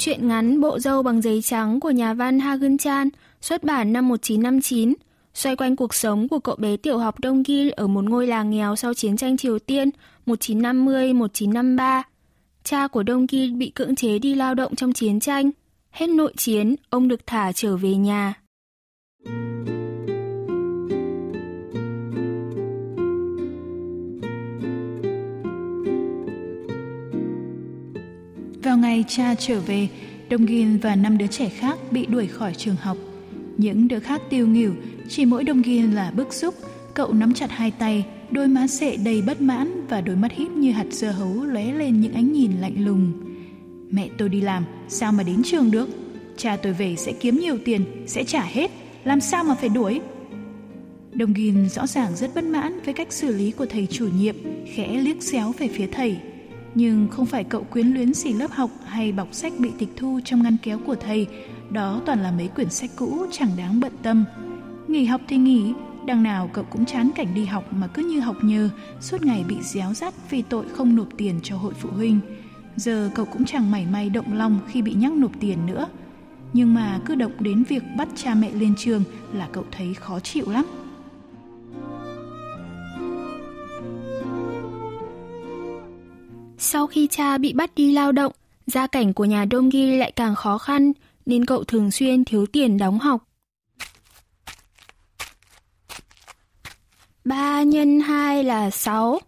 Chuyện ngắn Bộ dâu bằng giấy trắng của nhà văn Hagen Chan xuất bản năm 1959, xoay quanh cuộc sống của cậu bé tiểu học Đông Gil ở một ngôi làng nghèo sau chiến tranh Triều Tiên 1950-1953. Cha của Đông Gil bị cưỡng chế đi lao động trong chiến tranh. Hết nội chiến, ông được thả trở về nhà. Vào ngày cha trở về, Đông Gin và năm đứa trẻ khác bị đuổi khỏi trường học. Những đứa khác tiêu nghỉu, chỉ mỗi Đông Gin là bức xúc. Cậu nắm chặt hai tay, đôi má sệ đầy bất mãn và đôi mắt híp như hạt dưa hấu lóe lên những ánh nhìn lạnh lùng. Mẹ tôi đi làm, sao mà đến trường được? Cha tôi về sẽ kiếm nhiều tiền, sẽ trả hết, làm sao mà phải đuổi? Đông Gin rõ ràng rất bất mãn với cách xử lý của thầy chủ nhiệm, khẽ liếc xéo về phía thầy. Nhưng không phải cậu quyến luyến xỉ lớp học hay bọc sách bị tịch thu trong ngăn kéo của thầy, đó toàn là mấy quyển sách cũ chẳng đáng bận tâm. Nghỉ học thì nghỉ, đằng nào cậu cũng chán cảnh đi học mà cứ như học nhờ, suốt ngày bị réo rắt vì tội không nộp tiền cho hội phụ huynh. Giờ cậu cũng chẳng mảy may động lòng khi bị nhắc nộp tiền nữa. Nhưng mà cứ động đến việc bắt cha mẹ lên trường là cậu thấy khó chịu lắm. Sau khi cha bị bắt đi lao động, gia cảnh của nhà Đông lại càng khó khăn nên cậu thường xuyên thiếu tiền đóng học. 3 nhân 2 là 6,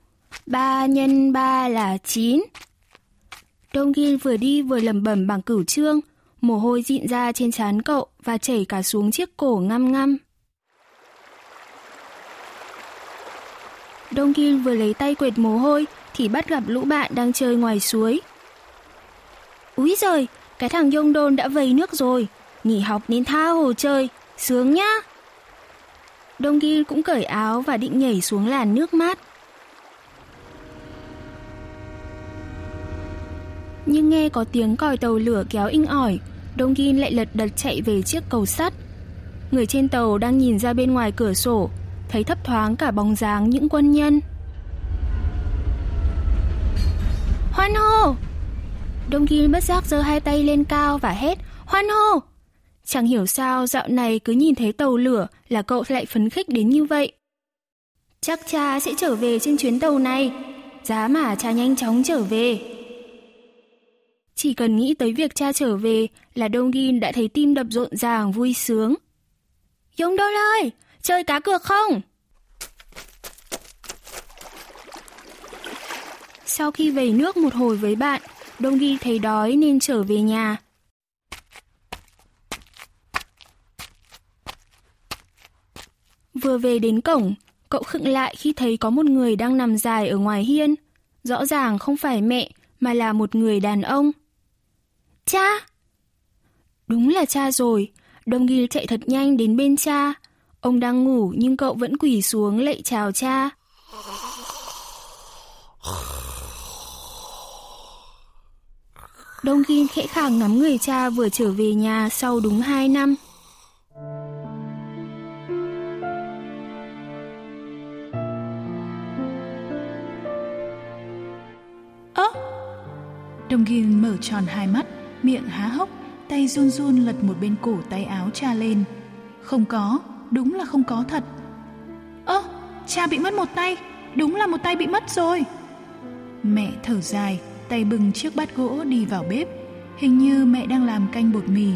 3 nhân 3 là 9. Đông vừa đi vừa lẩm bẩm bằng cửu trương, mồ hôi dịn ra trên trán cậu và chảy cả xuống chiếc cổ ngăm ngăm. Đông Ghi vừa lấy tay quệt mồ hôi thì bắt gặp lũ bạn đang chơi ngoài suối. Úi giời, cái thằng Yông Đôn đã vầy nước rồi, nghỉ học nên tha hồ chơi, sướng nhá. Đông Ghi cũng cởi áo và định nhảy xuống làn nước mát. Nhưng nghe có tiếng còi tàu lửa kéo inh ỏi, Đông Ghi lại lật đật chạy về chiếc cầu sắt. Người trên tàu đang nhìn ra bên ngoài cửa sổ, thấy thấp thoáng cả bóng dáng những quân nhân. Hoan hô! Đông Ghi bất giác giơ hai tay lên cao và hét Hoan hô! Chẳng hiểu sao dạo này cứ nhìn thấy tàu lửa là cậu lại phấn khích đến như vậy. Chắc cha sẽ trở về trên chuyến tàu này. Giá mà cha nhanh chóng trở về. Chỉ cần nghĩ tới việc cha trở về là Đông Gin đã thấy tim đập rộn ràng vui sướng. Dông Đôn ơi, chơi cá cược không? Sau khi về nước một hồi với bạn, Đông Ghi thấy đói nên trở về nhà. Vừa về đến cổng, cậu khựng lại khi thấy có một người đang nằm dài ở ngoài hiên. Rõ ràng không phải mẹ, mà là một người đàn ông. Cha! Đúng là cha rồi. Đông Ghi chạy thật nhanh đến bên cha. Ông đang ngủ nhưng cậu vẫn quỳ xuống lạy chào cha. Đông Gin khẽ khàng ngắm người cha vừa trở về nhà sau đúng 2 năm. Ơ! Đông Gin mở tròn hai mắt, miệng há hốc, tay run run lật một bên cổ tay áo cha lên. Không có, đúng là không có thật. Ơ! Cha bị mất một tay, đúng là một tay bị mất rồi. Mẹ thở dài, tay bưng chiếc bát gỗ đi vào bếp. Hình như mẹ đang làm canh bột mì.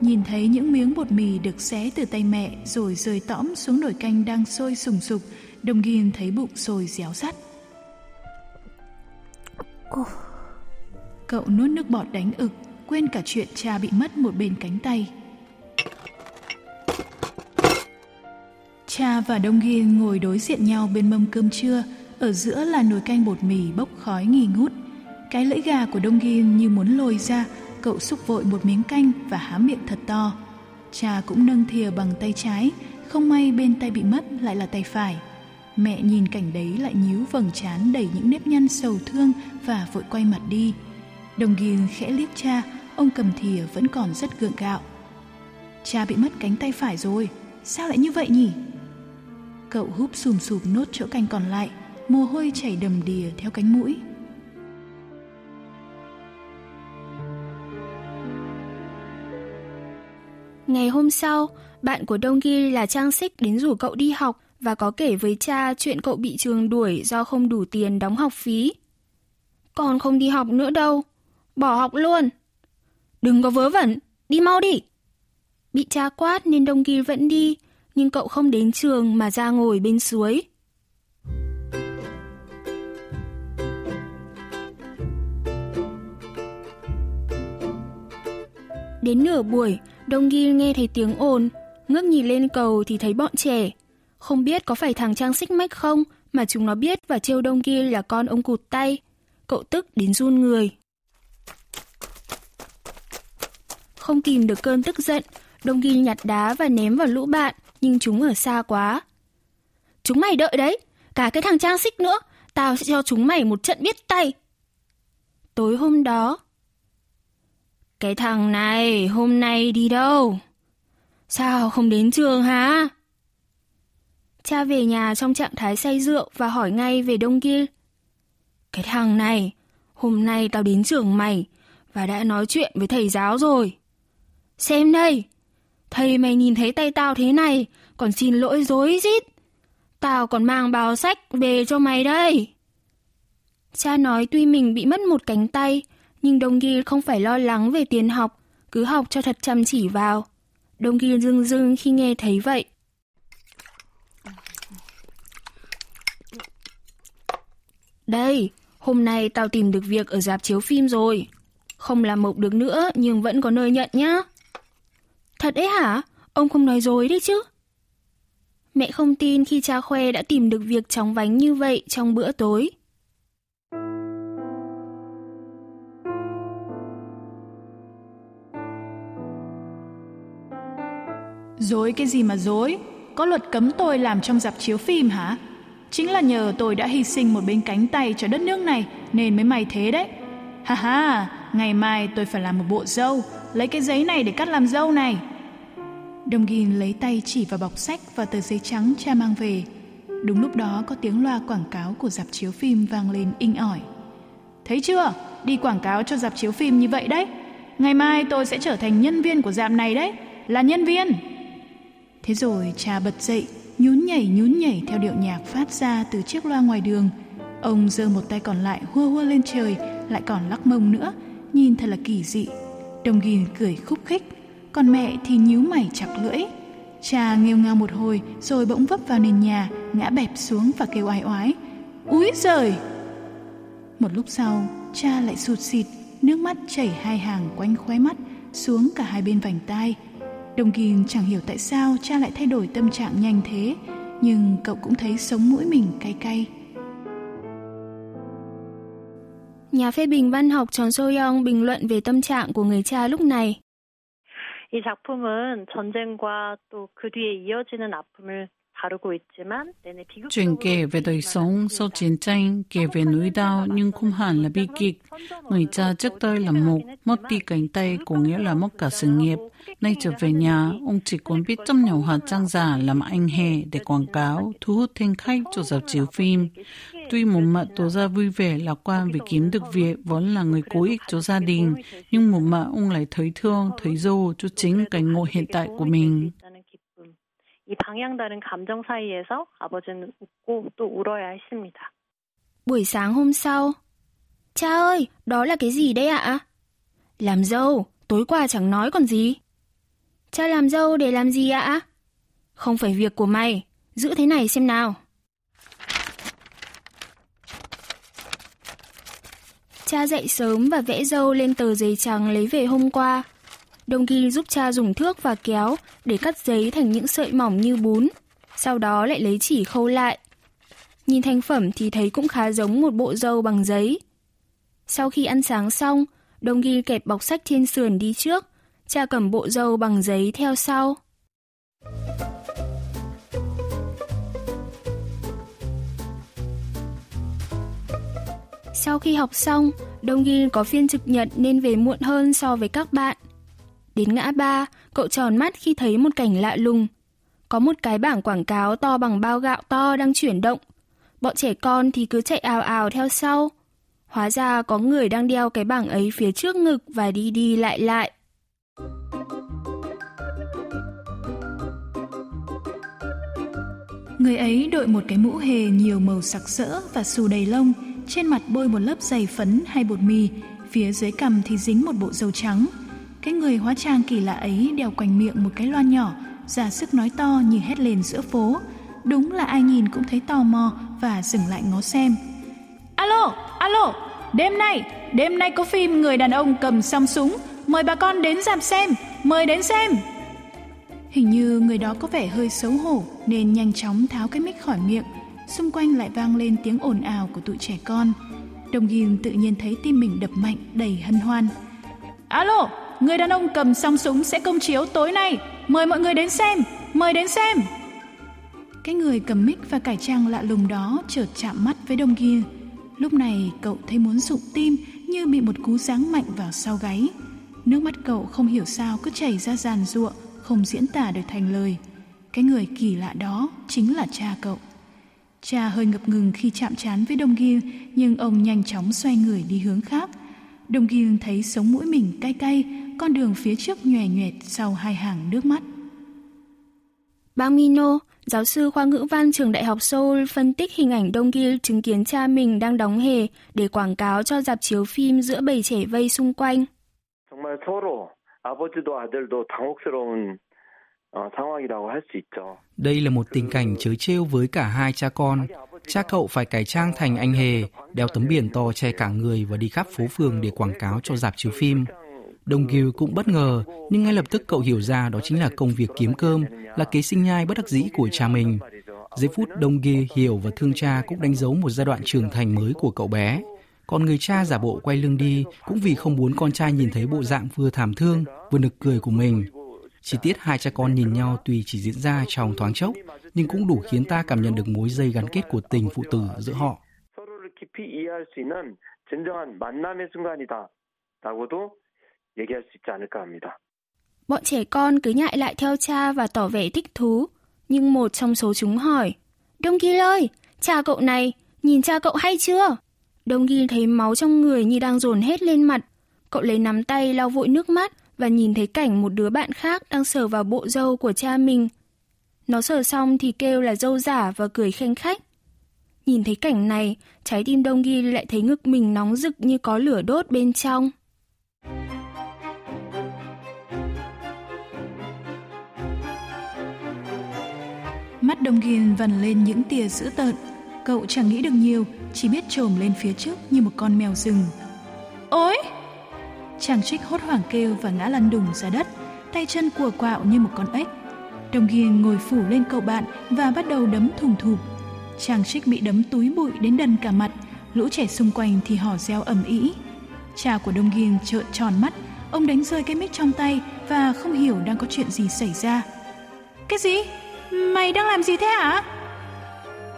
Nhìn thấy những miếng bột mì được xé từ tay mẹ rồi rơi tõm xuống nồi canh đang sôi sùng sục, Đồng Ghiền thấy bụng sôi réo sắt. Cậu nuốt nước bọt đánh ực, quên cả chuyện cha bị mất một bên cánh tay. Cha và Đông Ghiên ngồi đối diện nhau bên mâm cơm trưa, ở giữa là nồi canh bột mì bốc khói nghi ngút. cái lưỡi gà của Đông Ghiên như muốn lồi ra, cậu xúc vội một miếng canh và há miệng thật to. Cha cũng nâng thìa bằng tay trái, không may bên tay bị mất lại là tay phải. Mẹ nhìn cảnh đấy lại nhíu vầng trán đầy những nếp nhăn sầu thương và vội quay mặt đi. Đồng Ghin khẽ liếc cha, ông cầm thìa vẫn còn rất gượng gạo. Cha bị mất cánh tay phải rồi, sao lại như vậy nhỉ? Cậu húp sùm sụp nốt chỗ canh còn lại, mồ hôi chảy đầm đìa theo cánh mũi. Ngày hôm sau, bạn của Đông Ghi là Trang Xích đến rủ cậu đi học và có kể với cha chuyện cậu bị trường đuổi do không đủ tiền đóng học phí. Còn không đi học nữa đâu, bỏ học luôn. Đừng có vớ vẩn, đi mau đi. Bị cha quát nên Đông Ghi vẫn đi, nhưng cậu không đến trường mà ra ngồi bên suối. Đến nửa buổi, Đông Ghi nghe thấy tiếng ồn, ngước nhìn lên cầu thì thấy bọn trẻ. Không biết có phải thằng Trang xích mách không mà chúng nó biết và trêu Đông Ghi là con ông cụt tay. Cậu tức đến run người. Không kìm được cơn tức giận, Đông Ghi nhặt đá và ném vào lũ bạn, nhưng chúng ở xa quá. Chúng mày đợi đấy, cả cái thằng Trang xích nữa, tao sẽ cho chúng mày một trận biết tay. Tối hôm đó, cái thằng này hôm nay đi đâu? Sao không đến trường hả? Cha về nhà trong trạng thái say rượu và hỏi ngay về Đông Gil. Cái thằng này, hôm nay tao đến trường mày và đã nói chuyện với thầy giáo rồi. Xem đây, thầy mày nhìn thấy tay tao thế này còn xin lỗi dối rít. Tao còn mang bao sách về cho mày đây. Cha nói tuy mình bị mất một cánh tay, nhưng Đông Ghi không phải lo lắng về tiền học, cứ học cho thật chăm chỉ vào. Đông Ghi rưng rưng khi nghe thấy vậy. Đây, hôm nay tao tìm được việc ở dạp chiếu phim rồi. Không làm mộc được nữa nhưng vẫn có nơi nhận nhá. Thật ấy hả? Ông không nói dối đấy chứ. Mẹ không tin khi cha khoe đã tìm được việc chóng vánh như vậy trong bữa tối. Dối cái gì mà dối? Có luật cấm tôi làm trong dạp chiếu phim hả? Chính là nhờ tôi đã hy sinh một bên cánh tay cho đất nước này nên mới may thế đấy. Ha ha, ngày mai tôi phải làm một bộ dâu, lấy cái giấy này để cắt làm dâu này. Đồng Ghin lấy tay chỉ vào bọc sách và tờ giấy trắng cha mang về. Đúng lúc đó có tiếng loa quảng cáo của dạp chiếu phim vang lên inh ỏi. Thấy chưa? Đi quảng cáo cho dạp chiếu phim như vậy đấy. Ngày mai tôi sẽ trở thành nhân viên của dạp này đấy. Là nhân viên. Thế rồi cha bật dậy, nhún nhảy nhún nhảy theo điệu nhạc phát ra từ chiếc loa ngoài đường. Ông giơ một tay còn lại hua hua lên trời, lại còn lắc mông nữa, nhìn thật là kỳ dị. Đồng Ghin cười khúc khích, còn mẹ thì nhíu mày chặt lưỡi. Cha nghêu ngao một hồi rồi bỗng vấp vào nền nhà, ngã bẹp xuống và kêu oai oái. Úi giời! Một lúc sau, cha lại sụt xịt, nước mắt chảy hai hàng quanh khóe mắt, xuống cả hai bên vành tai. Đồng Kim chẳng hiểu tại sao cha lại thay đổi tâm trạng nhanh thế, nhưng cậu cũng thấy sống mũi mình cay cay. Nhà phê bình văn học Tròn Soyoung bình luận về tâm trạng của người cha lúc này. 이 작품은 전쟁과 또 그 뒤에 이어지는 아픔을 Chuyện kể về đời sống sau chiến tranh, kể về nỗi đau nhưng không hẳn là bi kịch. Người cha trước đây là một, mất đi cánh tay có nghĩa là mất cả sự nghiệp. Nay trở về nhà, ông chỉ còn biết chăm nhỏ hạt trang giả làm anh hề để quảng cáo, thu hút thêm khách cho dạp chiếu phim. Tuy một mặt tỏ ra vui vẻ lạc quan vì kiếm được việc vốn là người cố ích cho gia đình, nhưng một mặt ông lại thấy thương, thấy dâu cho chính cảnh ngộ hiện tại của mình. 이 방향 다른 감정 사이에서 아버지는 웃고 또 울어야 했습니다. Buổi sáng hôm sau, Cha ơi, đó là cái gì đấy ạ? Làm dâu, tối qua chẳng nói còn gì. Cha làm dâu để làm gì ạ? Không phải việc của mày, giữ thế này xem nào. Cha dậy sớm và vẽ dâu lên tờ giấy trắng lấy về hôm qua. Đông Ghi giúp cha dùng thước và kéo để cắt giấy thành những sợi mỏng như bún, sau đó lại lấy chỉ khâu lại. Nhìn thành phẩm thì thấy cũng khá giống một bộ dâu bằng giấy. Sau khi ăn sáng xong, Đông Ghi kẹp bọc sách trên sườn đi trước, cha cầm bộ dâu bằng giấy theo sau. Sau khi học xong, Đông Ghi có phiên trực nhật nên về muộn hơn so với các bạn. Đến ngã ba, cậu tròn mắt khi thấy một cảnh lạ lùng. Có một cái bảng quảng cáo to bằng bao gạo to đang chuyển động. Bọn trẻ con thì cứ chạy ào ào theo sau. Hóa ra có người đang đeo cái bảng ấy phía trước ngực và đi đi lại lại. Người ấy đội một cái mũ hề nhiều màu sặc sỡ và xù đầy lông, trên mặt bôi một lớp dày phấn hay bột mì, phía dưới cằm thì dính một bộ dầu trắng. Cái người hóa trang kỳ lạ ấy đeo quanh miệng một cái loa nhỏ, ra sức nói to như hét lên giữa phố. Đúng là ai nhìn cũng thấy tò mò và dừng lại ngó xem. Alo, alo, đêm nay, đêm nay có phim người đàn ông cầm song súng, mời bà con đến dạp xem, mời đến xem. Hình như người đó có vẻ hơi xấu hổ nên nhanh chóng tháo cái mic khỏi miệng. Xung quanh lại vang lên tiếng ồn ào của tụi trẻ con. Đồng Ghim tự nhiên thấy tim mình đập mạnh đầy hân hoan. Alo, người đàn ông cầm song súng sẽ công chiếu tối nay. Mời mọi người đến xem, mời đến xem. Cái người cầm mic và cải trang lạ lùng đó chợt chạm mắt với Đông kia. Lúc này cậu thấy muốn sụp tim như bị một cú giáng mạnh vào sau gáy. Nước mắt cậu không hiểu sao cứ chảy ra giàn ruộng không diễn tả được thành lời. Cái người kỳ lạ đó chính là cha cậu. Cha hơi ngập ngừng khi chạm trán với Đông ghi nhưng ông nhanh chóng xoay người đi hướng khác. Đông Kiêng thấy sống mũi mình cay cay, con đường phía trước nhòe nhoẹt sau hai hàng nước mắt. Bang Mino, giáo sư khoa ngữ văn trường Đại học Seoul phân tích hình ảnh Đông Gil chứng kiến cha mình đang đóng hề để quảng cáo cho dạp chiếu phim giữa bầy trẻ vây xung quanh. Đây là một tình cảnh chớ trêu với cả hai cha con. Cha cậu phải cải trang thành anh hề, đeo tấm biển to che cả người và đi khắp phố phường để quảng cáo cho dạp chiếu phim. Đồng Gil cũng bất ngờ, nhưng ngay lập tức cậu hiểu ra đó chính là công việc kiếm cơm, là kế sinh nhai bất đắc dĩ của cha mình. Giây phút Đông Ghi hiểu và thương cha cũng đánh dấu một giai đoạn trưởng thành mới của cậu bé. Còn người cha giả bộ quay lưng đi cũng vì không muốn con trai nhìn thấy bộ dạng vừa thảm thương, vừa nực cười của mình. Chi tiết hai cha con nhìn nhau tuy chỉ diễn ra trong thoáng chốc, nhưng cũng đủ khiến ta cảm nhận được mối dây gắn kết của tình phụ tử giữa họ. Bọn trẻ con cứ nhại lại theo cha và tỏ vẻ thích thú, nhưng một trong số chúng hỏi, Đông Ghi ơi, cha cậu này, nhìn cha cậu hay chưa? Đông Ghi thấy máu trong người như đang dồn hết lên mặt. Cậu lấy nắm tay lau vội nước mắt và nhìn thấy cảnh một đứa bạn khác đang sờ vào bộ dâu của cha mình. Nó sờ xong thì kêu là dâu giả và cười khanh khách. Nhìn thấy cảnh này, trái tim Đông Ghi lại thấy ngực mình nóng rực như có lửa đốt bên trong. Mắt Đông Ghi vằn lên những tia dữ tợn. Cậu chẳng nghĩ được nhiều, chỉ biết trồm lên phía trước như một con mèo rừng. Ôi! Chàng trích hốt hoảng kêu và ngã lăn đùng ra đất, tay chân của quạo như một con ếch. Đồng Ghiền ngồi phủ lên cậu bạn và bắt đầu đấm thùng thụp. Chàng trích bị đấm túi bụi đến đần cả mặt, lũ trẻ xung quanh thì hò reo ầm ĩ. Cha của Đông Ghiền trợn tròn mắt, ông đánh rơi cái mic trong tay và không hiểu đang có chuyện gì xảy ra. Cái gì? Mày đang làm gì thế hả?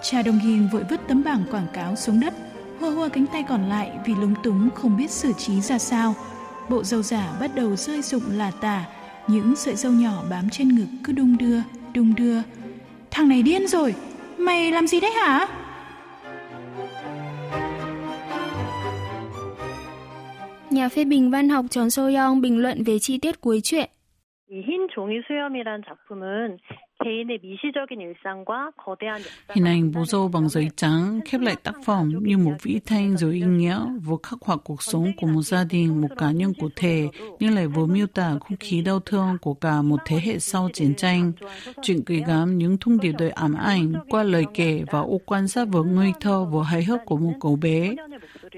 Cha Đông Ghiền vội vứt tấm bảng quảng cáo xuống đất, hua hua cánh tay còn lại vì lúng túng không biết xử trí ra sao Bộ dâu giả bắt đầu rơi rụng là tả, những sợi dâu nhỏ bám trên ngực cứ đung đưa, đung đưa. Thằng này điên rồi, mày làm gì đấy hả? Nhà phê bình văn học Tròn Soyoung bình luận về chi tiết cuối truyện. 이흰 종이 수염이란 작품은 Hình ảnh bố dâu bằng giấy trắng khép lại tác phẩm như một vĩ thanh rồi ý nghĩa, vừa khắc họa cuộc sống của một gia đình, một cá nhân cụ thể, nhưng lại vừa miêu tả không khí đau thương của cả một thế hệ sau chiến tranh. Chuyện gửi gắm những thông điệp đời ám ảnh qua lời kể và ô quan sát vừa ngây thơ vừa hài hước của một cậu bé.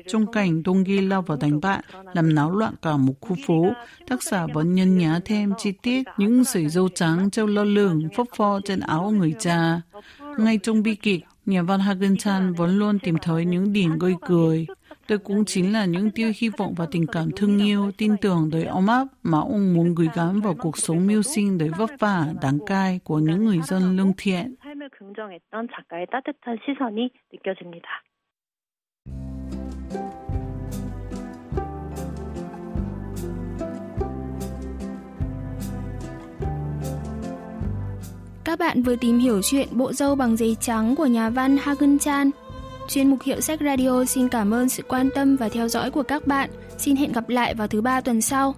Trong cảnh Đông Ghi lao vào đánh bạn, làm náo loạn cả một khu phố, tác giả vẫn nhân nhá thêm chi tiết những sợi dâu trắng treo lơ lửng phấp phơ trên áo người cha. Ngay trong bi kịch, nhà văn Hagen Chan vẫn luôn tìm thấy những điểm gây cười. Đây cũng chính là những tia hy vọng và tình cảm thương yêu, tin tưởng tới ấm áp mà ông muốn gửi gắm vào cuộc sống mưu sinh đầy vất vả, đáng cay của những người dân lương thiện. 삶을 긍정했던 작가의 따뜻한 시선이 느껴집니다. Các bạn vừa tìm hiểu chuyện Bộ dâu bằng giấy trắng của nhà văn Hagen Chan. Chuyên mục Hiệu sách Radio xin cảm ơn sự quan tâm và theo dõi của các bạn. Xin hẹn gặp lại vào thứ ba tuần sau.